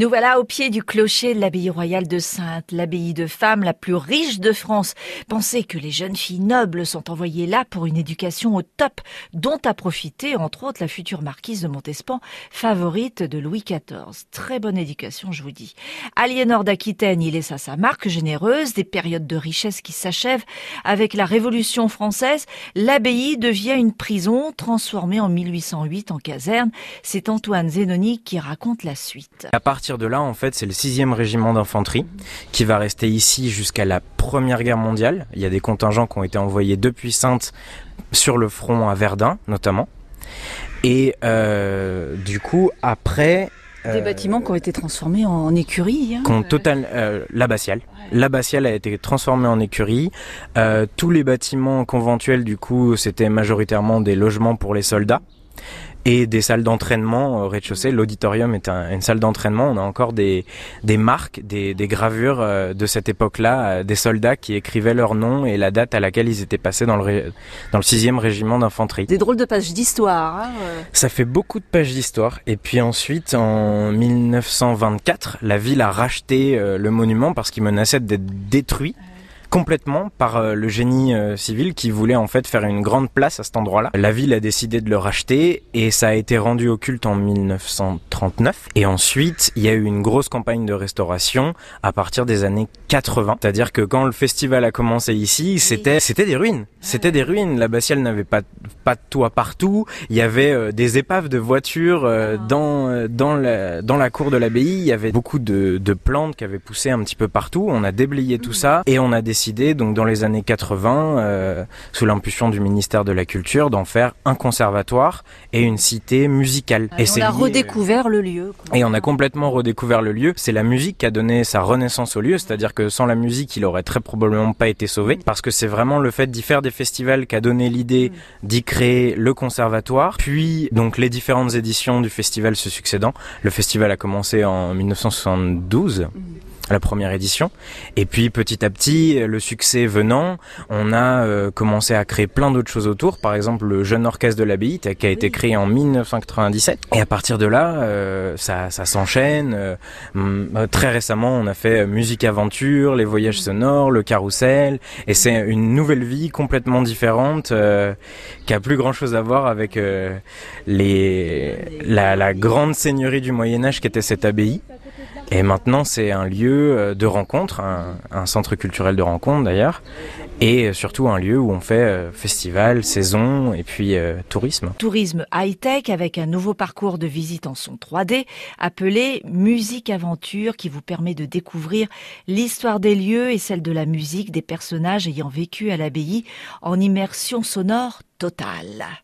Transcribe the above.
Nous voilà au pied du clocher de l'abbaye royale de Sainte, l'abbaye de femmes la plus riche de France. Pensez que les jeunes filles nobles sont envoyées là pour une éducation au top, dont a profité entre autres la future marquise de Montespan, favorite de Louis XIV. Très bonne éducation, je vous dis. Aliénor d'Aquitaine y laissa sa marque généreuse, des périodes de richesse qui s'achèvent avec la Révolution française. L'abbaye devient une prison transformée en 1808 en caserne. C'est Antoine Zénoni qui raconte la suite de là, en fait, c'est le 6e régiment d'infanterie qui va rester ici jusqu'à la Première Guerre mondiale. Il y a des contingents qui ont été envoyés depuis Sainte sur le front à Verdun, notamment. Et euh, du coup, après... Des bâtiments qui ont été transformés en écurie. Hein. total, euh, l'abbatiale. L'abbatiale a été transformée en écurie. Euh, tous les bâtiments conventuels, du coup, c'était majoritairement des logements pour les soldats et des salles d'entraînement au rez-de-chaussée. L'auditorium est une salle d'entraînement. On a encore des, des marques, des, des gravures euh, de cette époque-là, euh, des soldats qui écrivaient leur nom et la date à laquelle ils étaient passés dans le, dans le 6e régiment d'infanterie. Des drôles de pages d'histoire. Hein, Ça fait beaucoup de pages d'histoire. Et puis ensuite, en 1924, la ville a racheté euh, le monument parce qu'il menaçait d'être détruit complètement par euh, le génie euh, civil qui voulait en fait faire une grande place à cet endroit-là. La ville a décidé de le racheter et ça a été rendu au culte en 1939. Et ensuite, il y a eu une grosse campagne de restauration à partir des années 80. C'est-à-dire que quand le festival a commencé ici, c'était c'était des ruines. C'était des ruines. La Bastiale n'avait pas pas de toit partout. Il y avait euh, des épaves de voitures ah. dans dans la dans la cour de l'abbaye. Il y avait beaucoup de, de plantes qui avaient poussé un petit peu partout. On a déblayé tout ça et on a décidé donc dans les années 80, euh, sous l'impulsion du ministère de la Culture, d'en faire un conservatoire et une cité musicale. et on a redécouvert le lieu. Et on a complètement redécouvert le lieu. C'est la musique qui a donné sa renaissance au lieu, c'est-à-dire que sans la musique, il aurait très probablement pas été sauvé, parce que c'est vraiment le fait d'y faire des festivals qui a donné l'idée mm. d'y créer le conservatoire, puis donc les différentes éditions du festival se succédant. Le festival a commencé en 1972 la première édition. Et puis petit à petit, le succès venant, on a euh, commencé à créer plein d'autres choses autour. Par exemple, le jeune orchestre de l'abbaye qui a été créé en 1997. Et à partir de là, euh, ça, ça s'enchaîne. Euh, hum, très récemment, on a fait musique aventure, les voyages sonores, le carrousel. Et c'est une nouvelle vie complètement différente qui a plus grand chose à voir avec les la, la grande seigneurie du Moyen Âge qui était cette abbaye. Et maintenant, c'est un lieu euh, de rencontre, un, centre culturel de rencontre d'ailleurs, et surtout un lieu où on fait euh, festival, saison et puis euh, tourisme. Tourisme high-tech avec un nouveau parcours de visite en son 3D appelé Musique Aventure qui vous permet de découvrir l'histoire des lieux et celle de la musique des personnages ayant vécu à l'abbaye en immersion sonore totale.